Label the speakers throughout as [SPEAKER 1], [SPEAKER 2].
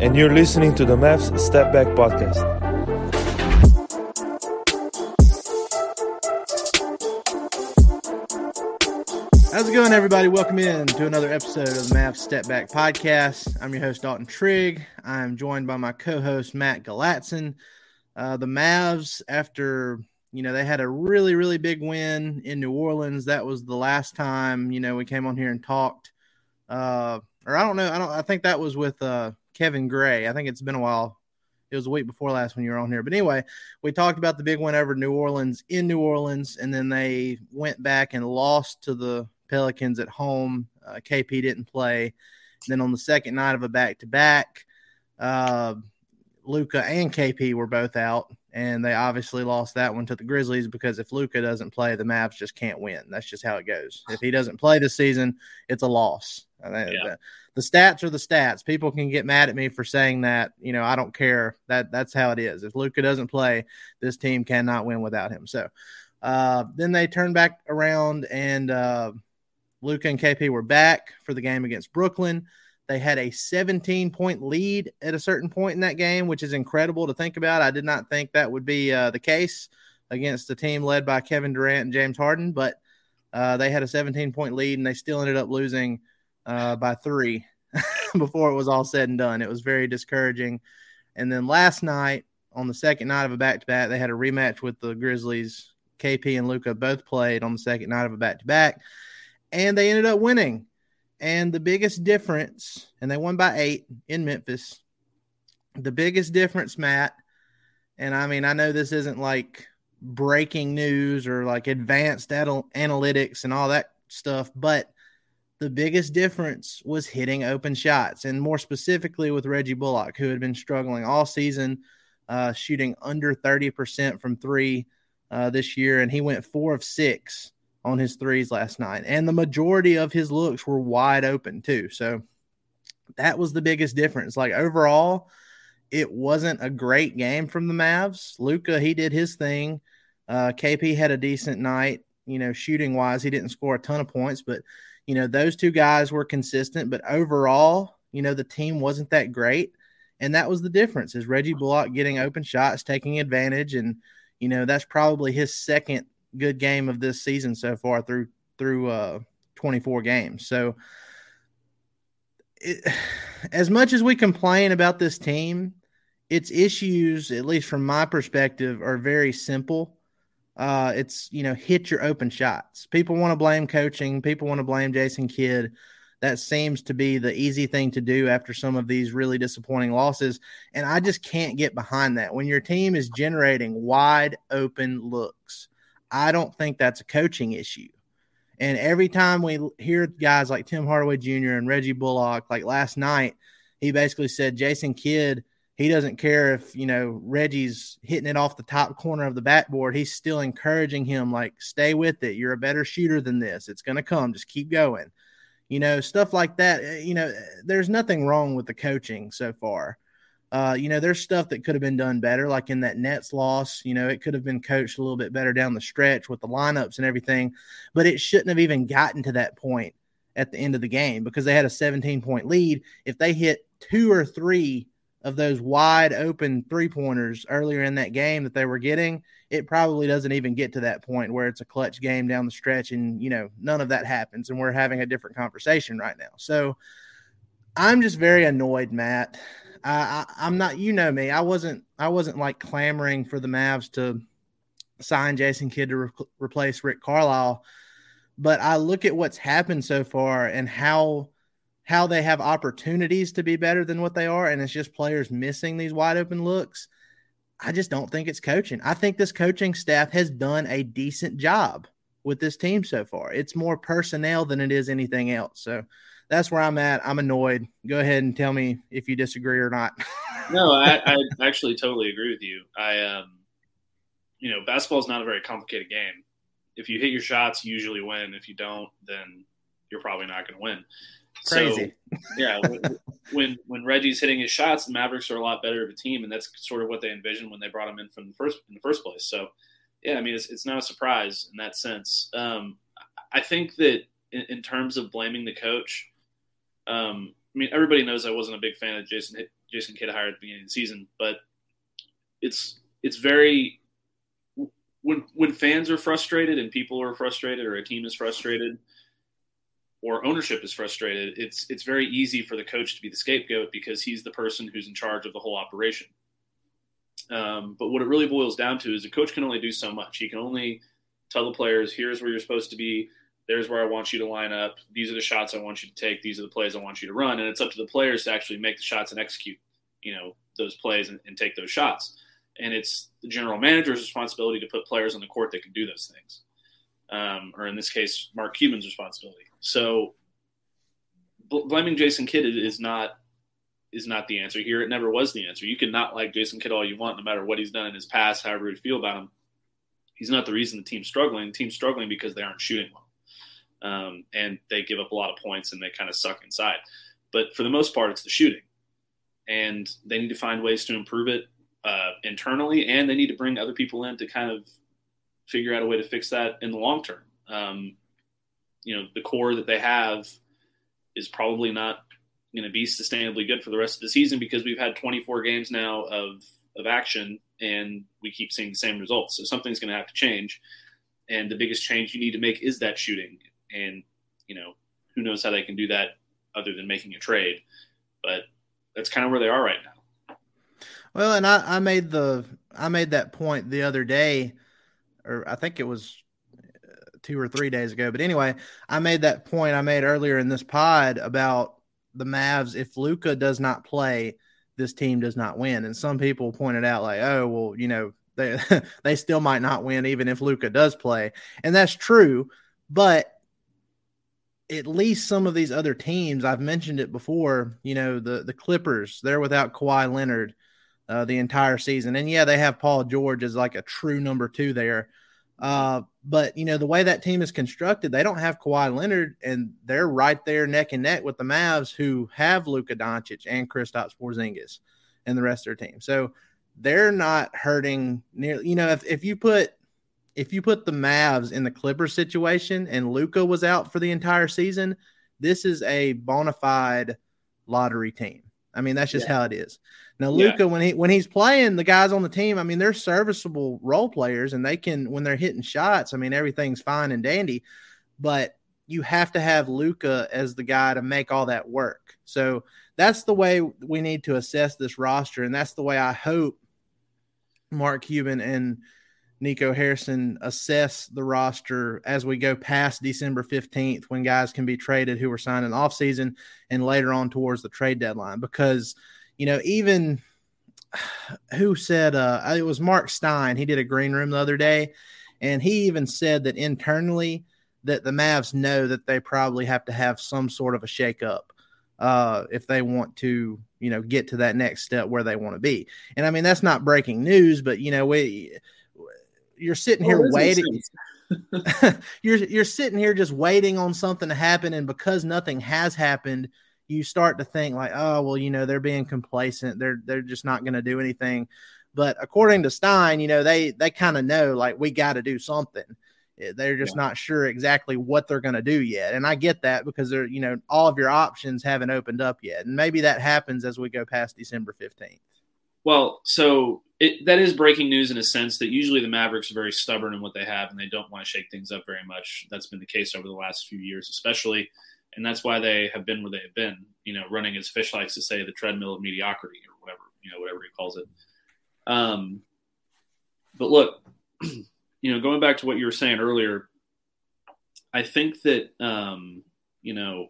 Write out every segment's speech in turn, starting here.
[SPEAKER 1] And you're listening to the Mavs Step Back Podcast.
[SPEAKER 2] How's it going, everybody? Welcome in to another episode of the Mavs Step Back Podcast. I'm your host, Dalton Trigg. I'm joined by my co-host, Matt Galatzan. Uh, the Mavs, after you know, they had a really, really big win in New Orleans. That was the last time you know we came on here and talked. Uh, or I don't know. I don't. I think that was with uh, Kevin Gray. I think it's been a while. It was a week before last when you were on here. But anyway, we talked about the big win over New Orleans in New Orleans, and then they went back and lost to the Pelicans at home. Uh, KP didn't play. Then on the second night of a back to back, Luka and KP were both out, and they obviously lost that one to the Grizzlies because if Luka doesn't play, the Mavs just can't win. That's just how it goes. If he doesn't play this season, it's a loss. Yeah. The, stats are the stats. People can get mad at me for saying that. You know, I don't care. That that's how it is. If Luka doesn't play, this team cannot win without him. So uh, then they turned back around and. Uh, Luka and KP were back for the game against Brooklyn. They had a 17 point lead at a certain point in that game, which is incredible to think about. I did not think that would be uh, the case against a team led by Kevin Durant and James Harden, but uh, they had a 17 point lead and they still ended up losing uh, by three before it was all said and done. It was very discouraging. And then last night, on the second night of a back to back, they had a rematch with the Grizzlies. KP and Luka both played on the second night of a back to back and they ended up winning. And the biggest difference, and they won by eight in Memphis. The biggest difference, Matt, and I mean, I know this isn't like breaking news or like advanced analytics and all that stuff, but the biggest difference was hitting open shots, and more specifically with Reggie Bullock, who had been struggling all season, uh, shooting under 30% from three uh, this year, and he went four of six on his threes last night, and the majority of his looks were wide open too. So that was the biggest difference. Like overall, it wasn't a great game from the Mavs. Luka he did his thing. Uh, KP had a decent night. You know, shooting wise, he didn't score a ton of points, but you know those two guys were consistent. But overall, you know the team wasn't that great, and that was the difference. Is Reggie Bullock getting open shots, taking advantage, and you know that's probably his second good game of this season so far through through uh 24 games. So it, as much as we complain about this team, its issues, at least from my perspective, are very simple. Uh, it's you know hit your open shots. People want to blame coaching. People want to blame Jason Kidd. That seems to be the easy thing to do after some of these really disappointing losses, and I just can't get behind that. When your team is generating wide open looks, I don't think that's a coaching issue. And every time we hear guys like Tim Hardaway Jr. and Reggie Bullock, like last night, he basically said Jason Kidd, he doesn't care if, you know, Reggie's hitting it off the top corner of the backboard. He's still encouraging him, like, stay with it. You're a better shooter than this. It's going to come. Just keep going. You know, stuff like that. Eh, you know, there's nothing wrong with the coaching so far. Uh, you know, there's stuff that could have been done better, like in that Nets loss. You know, it could have been coached a little bit better down the stretch with the lineups and everything, but it shouldn't have even gotten to that point at the end of the game because they had a 17 point lead. If they hit two or three of those wide open three pointers earlier in that game that they were getting, it probably doesn't even get to that point where it's a clutch game down the stretch. And, you know, none of that happens. And we're having a different conversation right now. So I'm just very annoyed, Matt. I, I, am not, you know me. I wasn't, I wasn't like clamoring for the Mavs to sign Jason Kidd to re- replace Rick Carlisle, but I look at what's happened so far and how how they have opportunities to be better than what they are, and it's just players missing these wide open looks. I just don't think it's coaching. I think this coaching staff has done a decent job with this team so far. It's more personnel than it is anything else. So that's where I'm at. I'm annoyed. Go ahead and tell me if you disagree or not.
[SPEAKER 3] no, I, I, actually totally agree with you. I, um, you know, basketball is not a very complicated game. If you hit your shots, you usually win. If you don't, then you're probably not going to win.
[SPEAKER 2] Crazy.
[SPEAKER 3] So, yeah, when when Reggie's hitting his shots, the Mavericks are a lot better of a team, and that's sort of what they envisioned when they brought him in from the first in the first place. So, yeah, I mean, it's, it's not a surprise in that sense. Um, I think that in, in terms of blaming the coach, um, I mean, everybody knows I wasn't a big fan of Jason Jason Kidd hired at the beginning of the season, but it's it's very when when fans are frustrated and people are frustrated or a team is frustrated or ownership is frustrated, it's it's very easy for the coach to be the scapegoat because he's the person who's in charge of the whole operation. Um, but what it really boils down to is a coach can only do so much. He can only tell the players, "Here's where you're supposed to be there's where I want you to line up. These are the shots I want you to take. These are the plays I want you to run. And it's up to the players to actually make the shots and execute, you know, those plays and, and take those shots. And it's the general manager's responsibility to put players on the court that can do those things. Um, or in this case, Mark Cuban's responsibility. So bl- blaming Jason Kidd is not is not the answer here. It never was the answer. You can not like Jason Kidd all you want, no matter what he's done in his past, however you feel about him. He's not the reason the team's struggling. The team's struggling because they aren't shooting well um, and they give up a lot of points and they kind of suck inside. But for the most part, it's the shooting, and they need to find ways to improve it uh, internally, and they need to bring other people in to kind of figure out a way to fix that in the long term. Um, you know, the core that they have is probably not going to be sustainably good for the rest of the season because we've had 24 games now of of action and we keep seeing the same results. So something's going to have to change. And the biggest change you need to make is that shooting and you know who knows how they can do that other than making a trade. But that's kind of where they are right now.
[SPEAKER 2] Well, and I, I made the I made that point the other day, or I think it was uh, two or three days ago. But anyway, I made that point I made earlier in this pod about the Mavs. If Luka does not play, this team does not win. And some people pointed out like, oh, well, you know, they they still might not win even if Luka does play, and that's true. But at least some of these other teams, I've mentioned it before, you know, the the Clippers, they're without Kawhi Leonard uh, the entire season. And yeah, they have Paul George as like a true number two there. Uh, but you know, the way that team is constructed, they don't have Kawhi Leonard, and they're right there neck and neck with the Mavs, who have Luka Doncic and Kristaps Porzingis and the rest of their team. So they're not hurting nearly. You know, if if you put if you put the Mavs in the Clippers situation and Luka was out for the entire season, this is a bona fide lottery team. I mean, that's just yeah. how it is. Now, Luka, yeah. when he when he's playing, the guys on the team, I mean, they're serviceable role players, and they can when they're hitting shots. I mean, everything's fine and dandy, but you have to have Luka as the guy to make all that work. So that's the way we need to assess this roster, and that's the way I hope Mark Cuban and Nico Harrison assess the roster as we go past December 15th when guys can be traded who were signed in off season and later on towards the trade deadline. Because, you know, even who said uh, it was Mark Stein, he did a green room the other day, and he even said that internally that the Mavs know that they probably have to have some sort of a shakeup uh, if they want to, you know, get to that next step where they want to be. And I mean, that's not breaking news, but you know, we you're sitting here oh, waiting. you're you're sitting here just waiting on something to happen, and because nothing has happened, you start to think like, oh well, you know, they're being complacent. They're they're just not going to do anything. But according to Stein, you know, they they kind of know like we got to do something. Eh, they're just yeah. not sure exactly what they're going to do yet, and I get that because they're you know all of your options haven't opened up yet, and maybe that happens as we go past December fifteenth.
[SPEAKER 3] Well, so it, that is breaking news in a sense that usually the Mavericks are very stubborn in what they have and they don't want to shake things up very much. That's been the case over the last few years, especially, and that's why they have been where they have been. You know, running as Fish likes to say, the treadmill of mediocrity or whatever you know, whatever he calls it. Um, but look, you know, going back to what you were saying earlier, I think that um, you know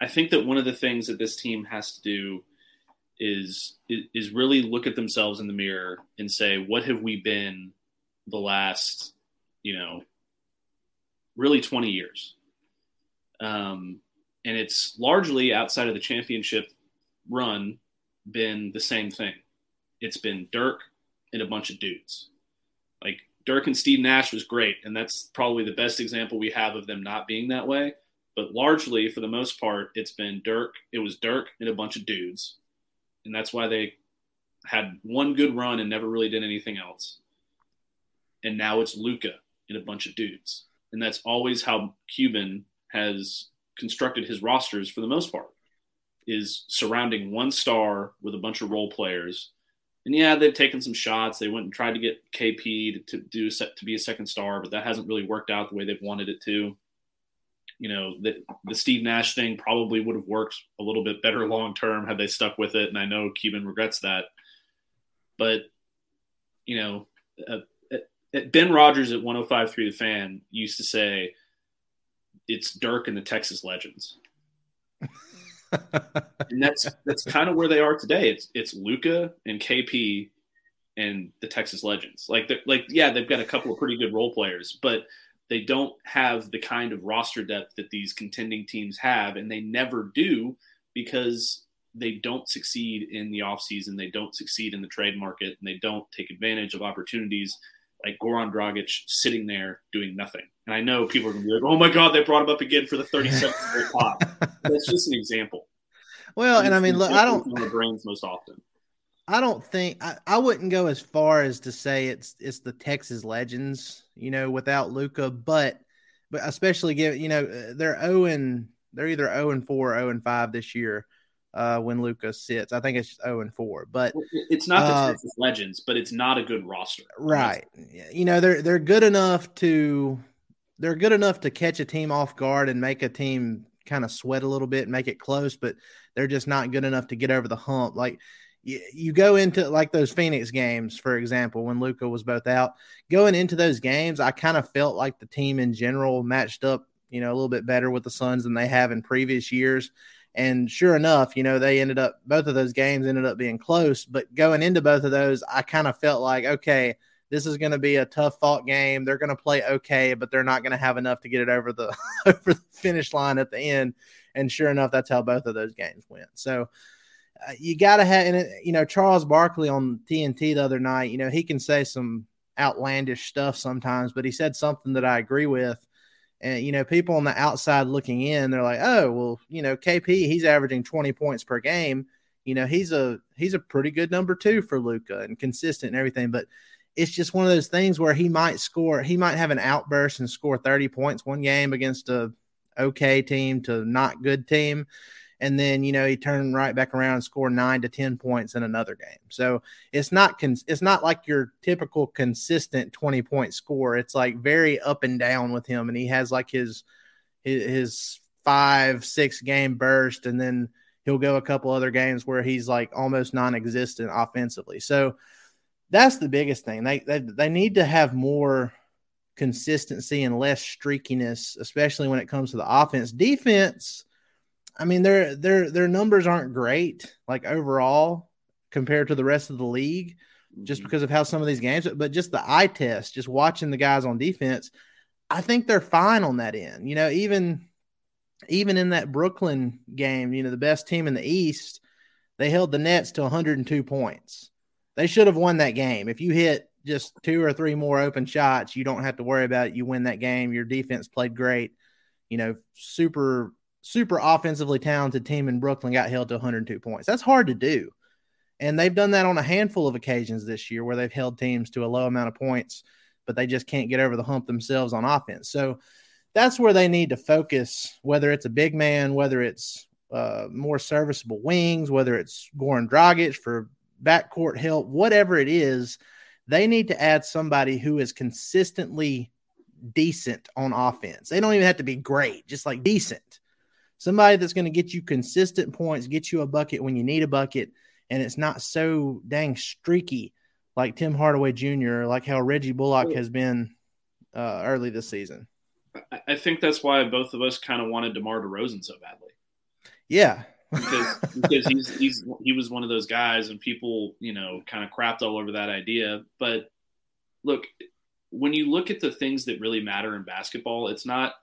[SPEAKER 3] I think that one of the things that this team has to do is is really look at themselves in the mirror and say, what have we been the last, you know, really 20 years? Um, and it's largely outside of the championship run been the same thing. It's been Dirk and a bunch of dudes. Like Dirk and Steve Nash was great, and that's probably the best example we have of them not being that way. But largely, for the most part, it's been Dirk. It was Dirk and a bunch of dudes, and that's why they had one good run and never really did anything else. And now it's Luka and a bunch of dudes, and that's always how Cuban has constructed his rosters for the most part, is surrounding one star with a bunch of role players. And yeah, they've taken some shots. They went and tried to get KP to, to do to be a second star, but that hasn't really worked out the way they've wanted it to you know, the, the Steve Nash thing probably would have worked a little bit better long term had they stuck with it. And I know Cuban regrets that. But, you know, uh, Ben Rogers at 105.3 The Fan used to say, it's Dirk and the Texas Legends. and that's that's kind of where they are today. It's it's Luka and KP and the Texas Legends. Like like yeah, they've got a couple of pretty good role players, but they don't have the kind of roster depth that these contending teams have, and they never do because they don't succeed in the offseason. They don't succeed in the trade market, and they don't take advantage of opportunities like Goran Dragic sitting there doing nothing. And I know people are going to be like, oh my God, they brought him up again for the 37th pot. That's just an example.
[SPEAKER 2] Well, and, and I mean, look, I don't.
[SPEAKER 3] On the brains most often.
[SPEAKER 2] I don't think I, I wouldn't go as far as to say it's it's the Texas Legends, you know, without Luka, but but especially given you know they're zero oh and they're either zero and four, or zero oh and five this year uh, when Luka sits. I think it's zero and four, but
[SPEAKER 3] it's not the uh, Texas Legends, but it's not a good roster,
[SPEAKER 2] right? You know, they're they're good enough to they're good enough to catch a team off guard and make a team kind of sweat a little bit and make it close, but they're just not good enough to get over the hump. Like you, you go into like those Phoenix games, for example, when Luka was both out, going into those games, I kind of felt like the team in general matched up, you know, a little bit better with the Suns than they have in previous years. And sure enough, you know, they ended up both of those games ended up being close. But going into both of those, I kind of felt like, okay, this is going to be a tough fought game. They're going to play okay, but they're not going to have enough to get it over the over the finish line at the end. And sure enough, that's how both of those games went. So uh, you got to have, and you know, Charles Barkley on TNT the other night, you know, he can say some outlandish stuff sometimes, but he said something that I agree with. And, you know, people on the outside looking in, they're like, oh, well, you know, KP, he's averaging 20 points per game. You know, he's a he's a pretty good number two for Luka and consistent and everything. But it's just one of those things where he might score, he might have an outburst and score 30 points one game against a okay team to not good team and then you know he turned right back around and scored nine to ten points in another game. So it's not cons- it's not like your typical consistent twenty point score. It's like very up and down with him, and he has like his his, his five six game burst, and then he'll go a couple other games where he's like almost non-existent offensively. So that's the biggest thing. They they, they need to have more consistency and less streakiness, especially when it comes to the offense. Defense I mean, their their their numbers aren't great, like overall, compared to the rest of the league, just mm-hmm. because of how some of these games. But just the eye test, just watching the guys on defense, I think they're fine on that end. You know, even even in that Brooklyn game, you know, the best team in the East, they held the Nets to 102 points. They should have won that game. If you hit just two or three more open shots, you don't have to worry about it. You win that game. Your defense played great you know, super super offensively talented team in Brooklyn got held to 102 points. That's hard to do. And they've done that on a handful of occasions this year where they've held teams to a low amount of points, but they just can't get over the hump themselves on offense. So that's where they need to focus, whether it's a big man, whether it's uh, more serviceable wings, whether it's Goran Dragic for backcourt help, whatever it is, they need to add somebody who is consistently decent on offense. They don't even have to be great, just like decent. Somebody that's going to get you consistent points, get you a bucket when you need a bucket, and it's not so dang streaky like Tim Hardaway Jr., like how Reggie Bullock has been uh, early this season.
[SPEAKER 3] I think that's why both of us kind of wanted DeMar DeRozan so badly.
[SPEAKER 2] Yeah.
[SPEAKER 3] because, because he's, he's he was one of those guys, and people you know kind of crapped all over that idea. But look, when you look at the things that really matter in basketball, it's not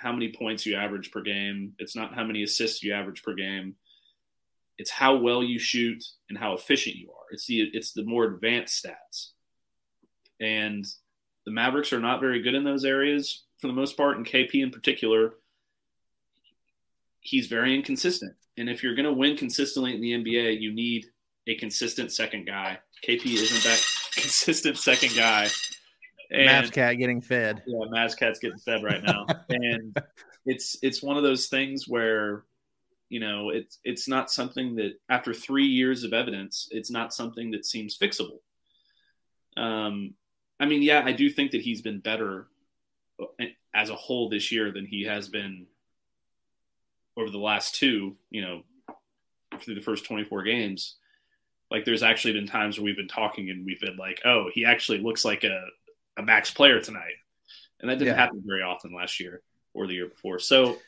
[SPEAKER 3] how many points you average per game. It's not how many assists you average per game. It's how well you shoot and how efficient you are. It's the it's the more advanced stats. And the Mavericks are not very good in those areas for the most part, and KP in particular, he's very inconsistent. And if you're going to win consistently in the NBA, you need a consistent second guy. KP isn't that consistent second guy.
[SPEAKER 2] And, cat getting fed.
[SPEAKER 3] Yeah, Mavs cat's getting fed right now, and it's it's one of those things where you know it's it's not something that after three years of evidence, it's not something that seems fixable. Um, I mean, yeah, I do think that he's been better uh, as a whole this year than he has been over the last two. You know, through the first twenty four games. Like, there's actually been times where we've been talking and we've been like, "Oh, he actually looks like a a max player tonight, and that didn't yeah. happen very often last year or the year before. So,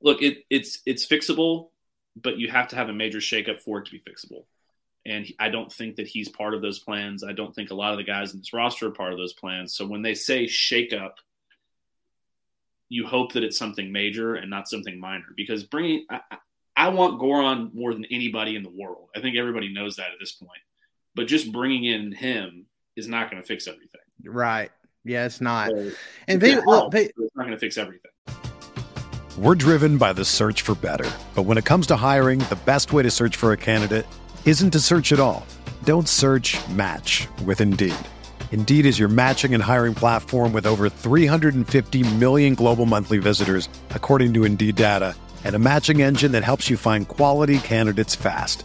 [SPEAKER 3] look, it, it's it's fixable, but you have to have a major shakeup for it to be fixable. And I don't think that he's part of those plans. I don't think a lot of the guys in this roster are part of those plans. So when they say shakeup, you hope that it's something major and not something minor. Because bringing, I, I want Goran more than anybody in the world. I think everybody knows that at this point. But just bringing in him is not going to fix everything.
[SPEAKER 2] Right. Yeah, it's not.
[SPEAKER 3] So, and they, look, they, it's not going to fix everything.
[SPEAKER 4] We're driven by the search for better. But when it comes to hiring, the best way to search for a candidate isn't to search at all. Don't search match with Indeed. Indeed is your matching and hiring platform with over 350 million global monthly visitors, according to Indeed data, and a matching engine that helps you find quality candidates fast.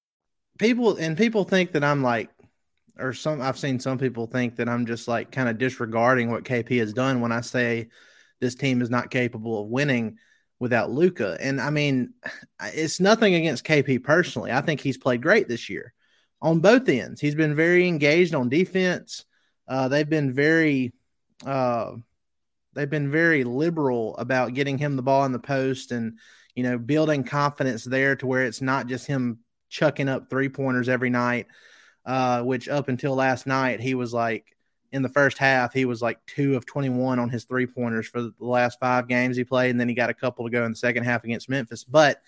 [SPEAKER 2] people and people think that I'm like, or some I've seen some people think that I'm just like kind of disregarding what KP has done when I say this team is not capable of winning without Luka. And I mean, it's nothing against KP personally. I think he's played great this year on both ends. He's been very engaged on defense. Uh, they've been very, uh, they've been very liberal about getting him the ball in the post and you know building confidence there to where it's not just him chucking up three pointers every night. Uh, which up until last night, he was like in the first half, he was like two of 21 on his three pointers for the last five games he played. And then he got a couple to go in the second half against Memphis. But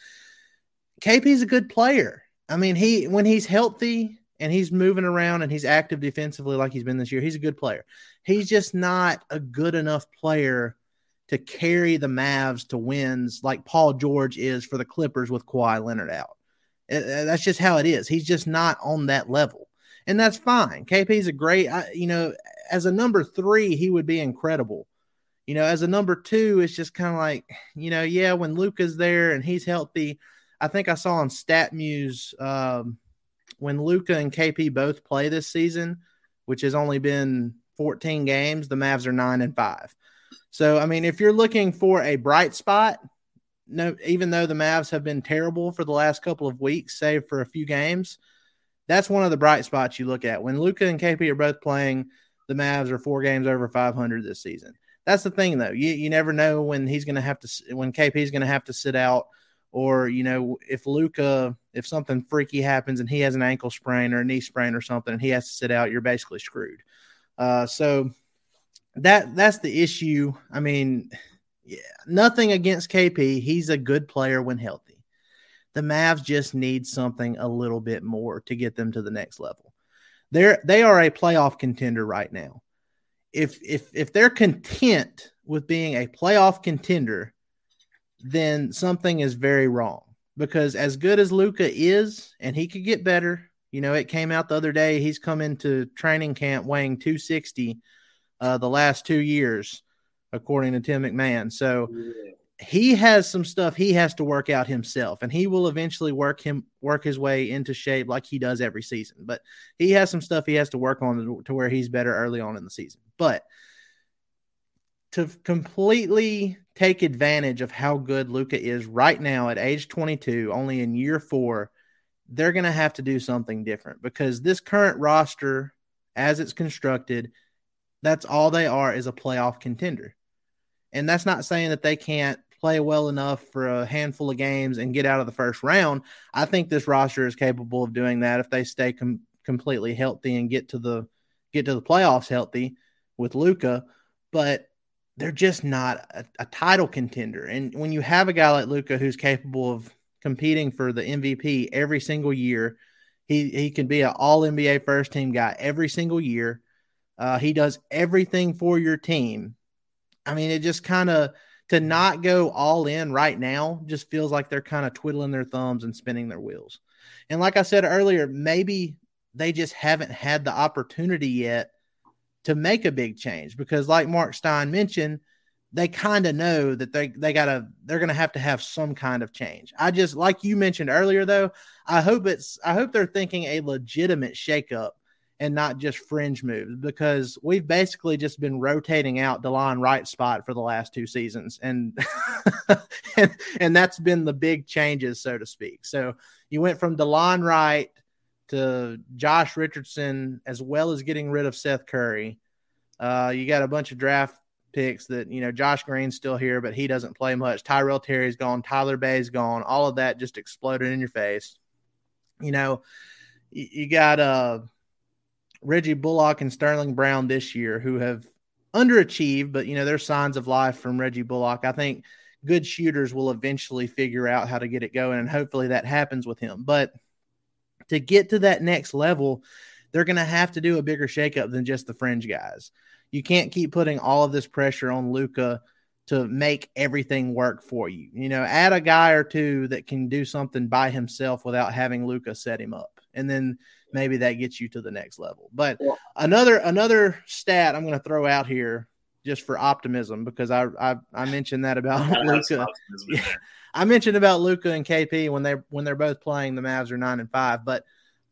[SPEAKER 2] KP's a good player. I mean, he, when he's healthy and he's moving around and he's active defensively like he's been this year. He's a good player. He's just not a good enough player to carry the Mavs to wins like Paul George is for the Clippers with Kawhi Leonard out. Uh, uh, that's just how it is. He's just not on that level. And that's fine. KP's a great, you know, as a number three, he would be incredible. You know, as a number two, it's just kind of like, you know, yeah, when Luka's there and he's healthy, I think I saw on StatMuse um, when Luka and KP both play this season, which has only been 14 games, the Mavs are nine and five. So, I mean, if you're looking for a bright spot, no, even though the Mavs have been terrible for the last couple of weeks, save for a few games, that's one of the bright spots you look at. When Luka and KP are both playing, the Mavs are four games over 500 this season. That's the thing, though. You you never know when he's going to have to when KP is going to have to sit out, or you know if Luka, if something freaky happens and he has an ankle sprain or a knee sprain or something and he has to sit out, you're basically screwed. Uh, so that that's the issue. I mean, yeah, nothing against KP. He's a good player when healthy. The Mavs just need something a little bit more to get them to the next level. They're they are a playoff contender right now. If if if they're content with being a playoff contender, then something is very wrong. Because as good as Luka is, and he could get better, you know, it came out the other day. He's come into training camp weighing 260 uh, the last two years, according to Tim MacMahon. So he has some stuff he has to work out himself, and he will eventually work him work his way into shape like he does every season. But he has some stuff he has to work on to, to where he's better early on in the season. But to completely take advantage of how good Luka is right now at age 22, only in year four, they're going to have to do something different because this current roster, as it's constructed, that's all they are is a playoff contender. And that's not saying that they can't play well enough for a handful of games and get out of the first round. I think this roster is capable of doing that if they stay com- completely healthy and get to the get to the playoffs healthy with Luka. But they're just not a, a title contender. And when you have a guy like Luka who's capable of competing for the MVP every single year, he he can be an All NBA first team guy every single year. Uh, he does everything for your team. I mean, it just kind of to not go all in right now just feels like they're kind of twiddling their thumbs and spinning their wheels. And like I said earlier, maybe they just haven't had the opportunity yet to make a big change because, like Mark Stein mentioned, they kind of know that they they gotta they're gonna have to have some kind of change. I just like you mentioned earlier though. I hope it's I hope they're thinking a legitimate shakeup and not just fringe moves because we've basically just been rotating out Delon Wright spot for the last two seasons and, and and that's been the big changes so to speak. So you went from Delon Wright to Josh Richardson as well as getting rid of Seth Curry. Uh, you got a bunch of draft picks that you know Josh Green's still here, but he doesn't play much. Tyrell Terry's gone, Tyler Bey's gone. All of that just exploded in your face. You know, you, you got uh Reggie Bullock and Sterling Brown this year who have underachieved, but you know, there's signs of life from Reggie Bullock. I think good shooters will eventually figure out how to get it going, and hopefully that happens with him. But to get to that next level, they're going to have to do a bigger shakeup than just the fringe guys. You can't keep putting all of this pressure on Luka to make everything work for you. You know, add a guy or two that can do something by himself without having Luka set him up. And then maybe that gets you to the next level. But yeah. another another stat I'm going to throw out here just for optimism because I I, I mentioned that about. Yeah, I mentioned about Luka and KP when they when they're both playing. The Mavs are nine and five, but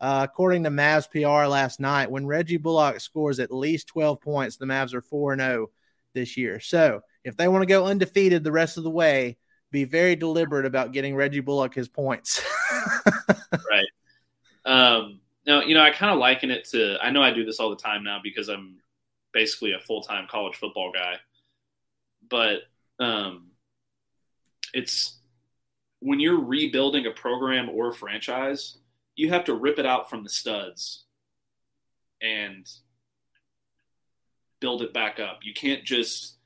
[SPEAKER 2] uh, according to Mavs PR last night, when Reggie Bullock scores at least 12 points, the Mavs are 4 0 this year. So if they want to go undefeated the rest of the way, be very deliberate about getting Reggie Bullock his points.
[SPEAKER 3] Um, now, you know, I kind of liken it to, I know I do this all the time now because I'm basically a full time college football guy, but um, it's when you're rebuilding a program or a franchise, you have to rip it out from the studs and build it back up. You can't just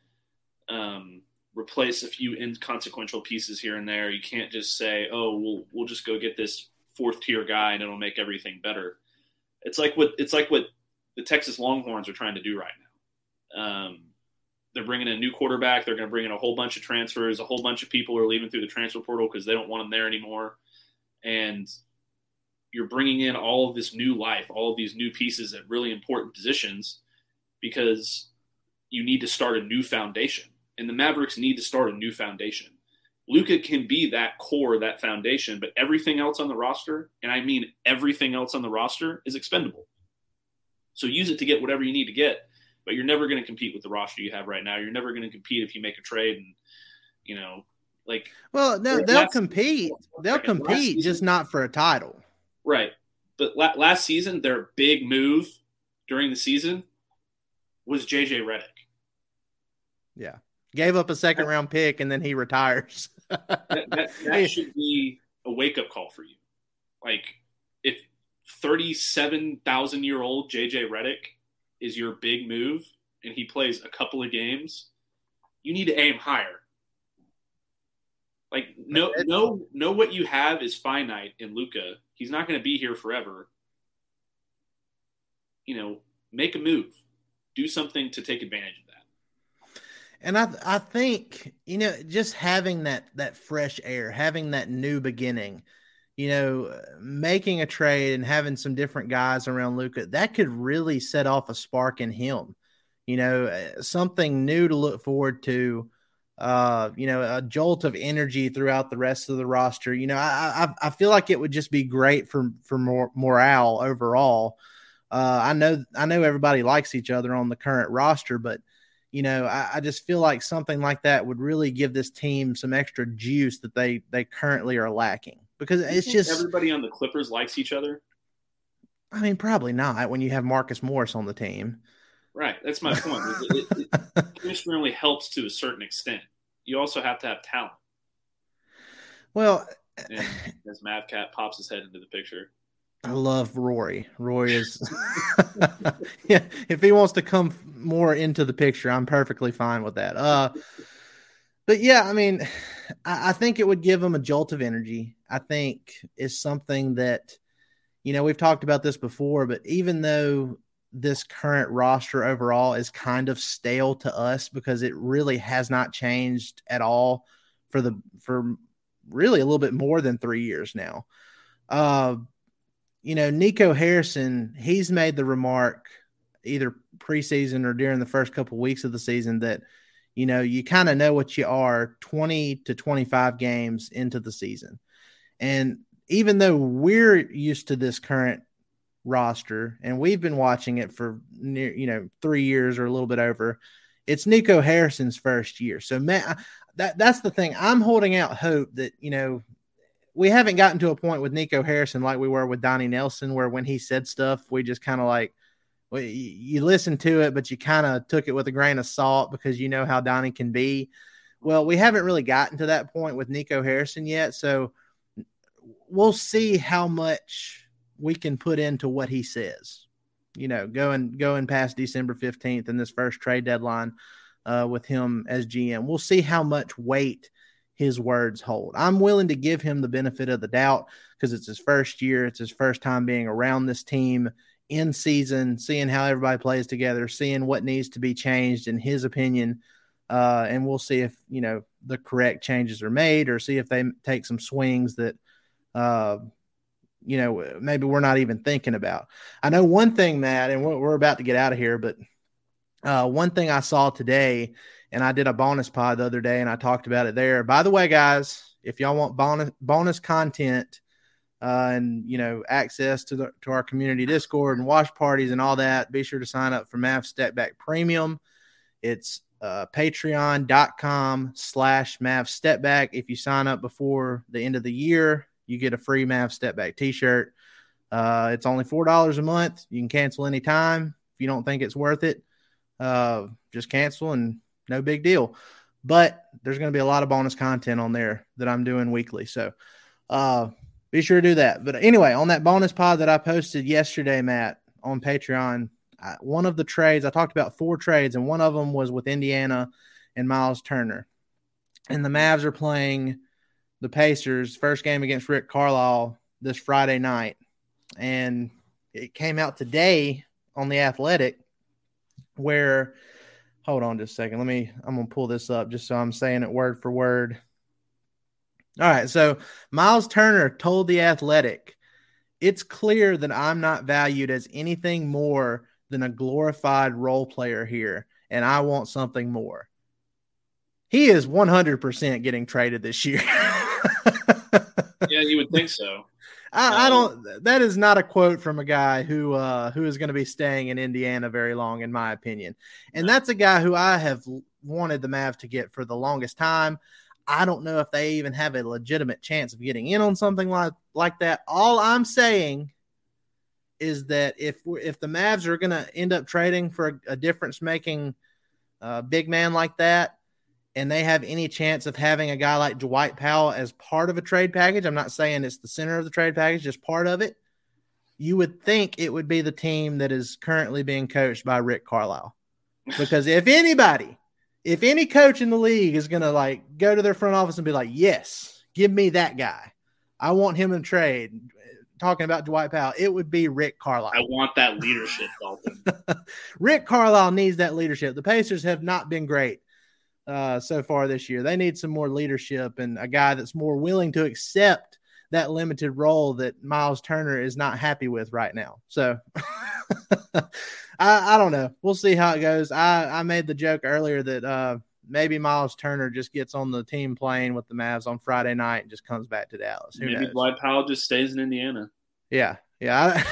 [SPEAKER 3] um, replace a few inconsequential pieces here and there. You can't just say, "Oh, we'll we'll just go get this fourth tier guy and it'll make everything better. It's like what it's like what the Texas Longhorns are trying to do right now. Um, they're bringing in a new quarterback. They're going to bring in a whole bunch of transfers. A whole bunch of people are leaving through the transfer portal because they don't want them there anymore. And you're bringing in all of this new life, all of these new pieces at really important positions because you need to start a new foundation. And the Mavericks need to start a new foundation. Luka can be that core, that foundation, but everything else on the roster, and I mean everything else on the roster, is expendable. So use it to get whatever you need to get, but you're never going to compete with the roster you have right now. You're never going to compete if you make a trade and, you know, like.
[SPEAKER 2] Well, no, they'll compete. They'll compete, just not for a title.
[SPEAKER 3] Right. But last season, their big move during the season was JJ Redick.
[SPEAKER 2] Yeah. Gave up a second round pick and then he retires.
[SPEAKER 3] That, that, that should be a wake up call for you. Like, if 37,000 year old JJ Redick is your big move and he plays a couple of games, you need to aim higher. Like, know, know, know what you have is finite in Luka. He's not going to be here forever. You know, make a move, do something to take advantage.
[SPEAKER 2] And I, I think you know, just having that that fresh air, having that new beginning, you know, making a trade and having some different guys around Luka that could really set off a spark in him. You know, uh, something new to look forward to uh, you know, a jolt of energy throughout the rest of the roster. You know, I I, I feel like it would just be great for for more morale overall. Uh, I know I know everybody likes each other on the current roster, but you know, I, I, just feel like something like that would really give this team some extra juice that they they currently are lacking because it's just
[SPEAKER 3] everybody on the Clippers likes each other.
[SPEAKER 2] I mean, probably not when you have Marcus Morris on the team.
[SPEAKER 3] Right. That's my point. It, it, it, only helps to a certain extent. You also have to have talent.
[SPEAKER 2] Well,
[SPEAKER 3] and as Mavcat pops his head into the picture.
[SPEAKER 2] I love Rory. Rory is, yeah. If he wants to come more into the picture, I'm perfectly fine with that. Uh, but yeah, I mean, I, I think it would give him a jolt of energy. I think is something that, you know, we've talked about this before, but even though this current roster overall is kind of stale to us because it really has not changed at all for the for really a little bit more than three years now. Uh, you know, Nico Harrison, he's made the remark either preseason or during the first couple of weeks of the season that you know you kind of know what you are 20 to 25 games into the season and even though we're used to this current roster, and we've been watching it for near, you know, three years or a little bit over. It's Nico Harrison's first year, so man, that that's the thing. I'm holding out hope that you know we haven't gotten to a point with Nico Harrison like we were with Donnie Nelson, where when he said stuff, we just kind of like well, you listen to it, but you kind of took it with a grain of salt because you know how Donnie can be. Well, we haven't really gotten to that point with Nico Harrison yet, so we'll see how much we can put into what he says. You know, going going past December fifteenth and this first trade deadline uh, with him as GM, we'll see how much weight his words hold. I'm willing to give him the benefit of the doubt because it's his first year, it's his first time being around this team in season, seeing how everybody plays together, seeing what needs to be changed in his opinion. Uh, and we'll see if you know the correct changes are made, or see if they take some swings that uh, you know, maybe we're not even thinking about. I know one thing, Matt, and we're, we're about to get out of here, but uh, one thing I saw today, and I did a bonus pod the other day, and I talked about it there. By the way, guys, if y'all want bonus bonus content uh, and you know access to the to our community Discord and watch parties and all that, be sure to sign up for Mav Step Back Premium. It's uh, patreon.com slash Mav Step Back. If you sign up before the end of the year, you get a free Mav Step Back T-shirt. Uh, it's only four dollars a month. You can cancel anytime if you don't think it's worth it. Uh, just cancel and no big deal. But there's going to be a lot of bonus content on there that I'm doing weekly. So uh, be sure to do that. But anyway, on that bonus pod that I posted yesterday, Matt, on Patreon, I, one of the trades I talked about four trades, and one of them was with Indiana and Myles Turner. And the Mavs are playing the Pacers first game against Rick Carlisle this Friday night, and it came out today on the Athletic where hold on just a second. Let me I'm gonna pull this up just so I'm saying it word for word. All right, so Myles Turner told the Athletic, it's clear that I'm not valued as anything more than a glorified role player here, and I want something more. He is 100% getting traded this year.
[SPEAKER 3] yeah, you would think so.
[SPEAKER 2] I, I, don't. That is not a quote from a guy who uh, who is going to be staying in Indiana very long, in my opinion. And that's a guy who I have wanted the Mavs to get for the longest time. I don't know if they even have a legitimate chance of getting in on something like like that. All I'm saying is that if if the Mavs are going to end up trading for a, a difference making uh, big man like that, and they have any chance of having a guy like Dwight Powell as part of a trade package, I'm not saying it's the center of the trade package, just part of it. You would think it would be the team that is currently being coached by Rick Carlisle. Because if anybody, if any coach in the league is going to like go to their front office and be like, yes, give me that guy. I want him in trade. Talking about Dwight Powell, it would be Rick Carlisle. I
[SPEAKER 3] want that leadership, Dalton.
[SPEAKER 2] Rick Carlisle needs that leadership. The Pacers have not been great uh, so far this year. They need some more leadership and a guy that's more willing to accept that limited role that Myles Turner is not happy with right now. So I, I, don't know. We'll see how it goes. I, I made the joke earlier that uh, maybe Myles Turner just gets on the team plane with the Mavs on Friday night and just comes back to Dallas. Who
[SPEAKER 3] maybe
[SPEAKER 2] knows?
[SPEAKER 3] Dwight Powell just stays in Indiana.
[SPEAKER 2] Yeah, yeah.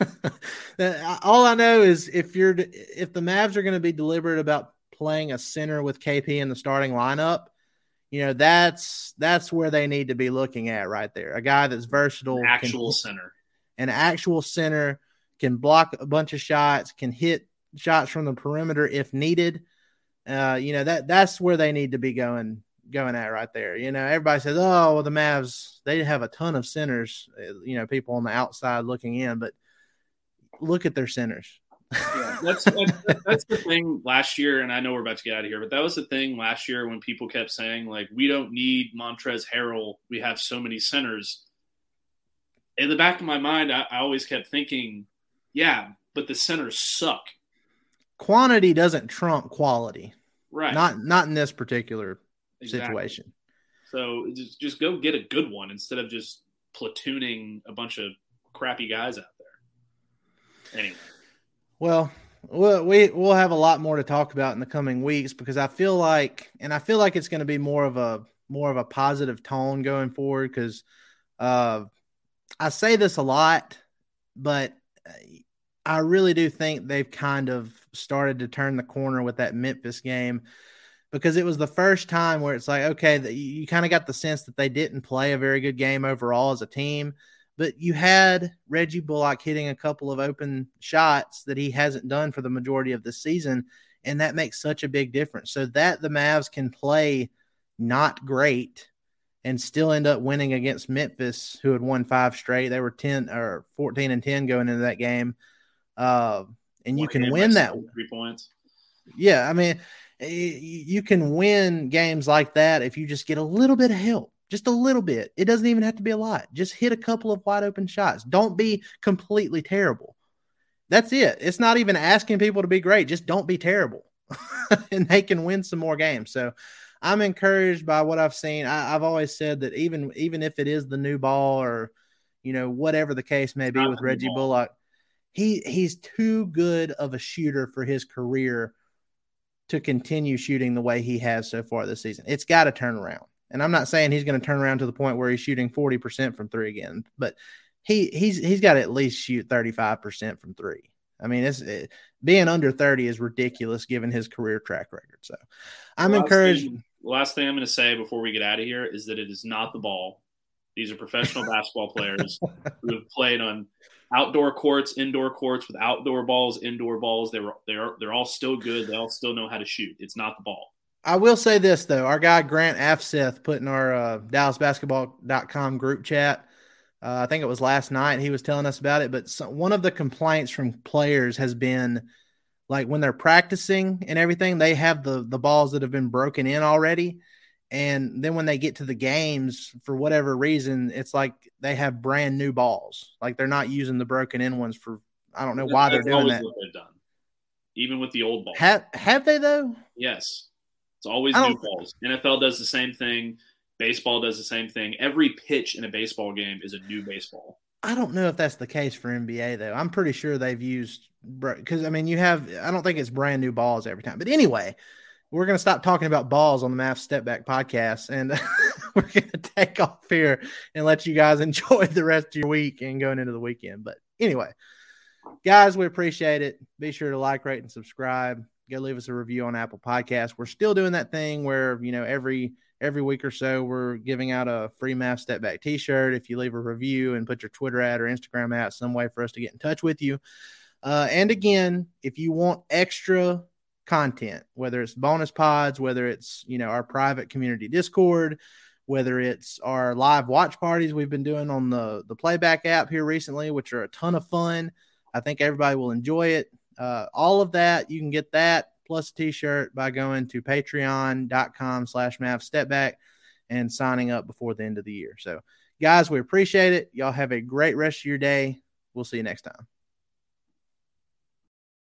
[SPEAKER 2] all I know is if you're if the Mavs are going to be deliberate about playing a center with KP in the starting lineup, you know, that's that's where they need to be looking at right there. A guy that's versatile,
[SPEAKER 3] an actual can, center,
[SPEAKER 2] an actual center can block a bunch of shots, can hit shots from the perimeter if needed. Uh, you know that that's where they need to be going going at right there. You know, everybody says, "Oh, well, the Mavs they have a ton of centers." Uh, you know, people on the outside looking in, but look at their centers
[SPEAKER 3] yeah, that's, that's, that's the thing last year, and I know we're about to get out of here, but that was the thing last year when people kept saying like, "We don't need Montrezl Harrell. We have so many centers." In the back of my mind, I, I always kept thinking, "Yeah, but the centers suck."
[SPEAKER 2] Quantity doesn't trump quality,
[SPEAKER 3] right?
[SPEAKER 2] Not not in this particular exactly. situation.
[SPEAKER 3] So just just go get a good one instead of just platooning a bunch of crappy guys out there. Anyway.
[SPEAKER 2] Well, we we'll have a lot more to talk about in the coming weeks because I feel like, and I feel like it's going to be more of a more of a positive tone going forward. Because uh, I say this a lot, but I really do think they've kind of started to turn the corner with that Memphis game because it was the first time where it's like, okay, you kind of got the sense that they didn't play a very good game overall as a team but you had Reggie Bullock hitting a couple of open shots that he hasn't done for the majority of the season. And that makes such a big difference. So that the Mavs can play not great and still end up winning against Memphis, who had won five straight. They were 10 or 14 and 10 going into that game. Uh, and you can win that.
[SPEAKER 3] Three points.
[SPEAKER 2] Yeah. I mean, you can win games like that if you just get a little bit of help just a little bit. It doesn't even have to be a lot. Just hit a couple of wide open shots. Don't be completely terrible. That's it. It's not even asking people to be great. Just don't be terrible. and they can win some more games. So I'm encouraged by what I've seen. I, have always said that even even if it is the new ball or you know whatever the case may be with Reggie ball. Bullock, he he's too good of a shooter for his career to continue shooting the way he has so far this season. It's got to turn around. And I'm not saying he's going to turn around to the point where he's shooting 40% from three again, but he he's he's got to at least shoot 35% from three. I mean, it's it, being under 30 is ridiculous given his career track record. So I'm last encouraged.
[SPEAKER 3] Thing, last thing I'm going to say before we get out of here is that it is not the ball. These are professional basketball players who have played on outdoor courts, indoor courts with outdoor balls, indoor balls. They were they're they're all still good. They all still know how to shoot. It's not the ball.
[SPEAKER 2] I will say this though, our guy Grant Afseth put in our uh, DallasBasketball.com group chat. Uh, I think it was last night. He was telling us about it, but one of the complaints from players has been like when they're practicing and everything, they have the the balls that have been broken in already, And then when they get to the games, for whatever reason, it's like they have brand new balls. Like they're not using the broken in ones for I don't know why they're doing that.
[SPEAKER 3] Even with the old balls.
[SPEAKER 2] Have have they though?
[SPEAKER 3] Yes. It's always new balls. NFL does the same thing. Baseball does the same thing. Every pitch in a baseball game is a new baseball.
[SPEAKER 2] I don't know if that's the case for NBA though. I'm pretty sure they've used because I mean you have I don't think it's brand new balls every time. But anyway, we're gonna stop talking about balls on the Mavs Step Back podcast and we're gonna take off here and let you guys enjoy the rest of your week and going into the weekend. But anyway, guys, we appreciate it. Be sure to like, rate, and subscribe. Go leave us a review on Apple Podcasts. We're still doing that thing where you know every every week or so we're giving out a free Mavs step back t-shirt. If you leave a review and put your twitter ad or instagram ad some way for us to get in touch with you. Uh, and again if you want extra content whether it's bonus pods whether it's you know our private community discord whether it's our live watch parties we've been doing on the the playback app here recently which are a ton of fun i think everybody will enjoy it uh, all of that you can get that plus a t-shirt by going to patreon.com slash MavsStepBack and signing up before the end of the year. So guys, we appreciate it. Y'all have a great rest of your day. We'll see you next time.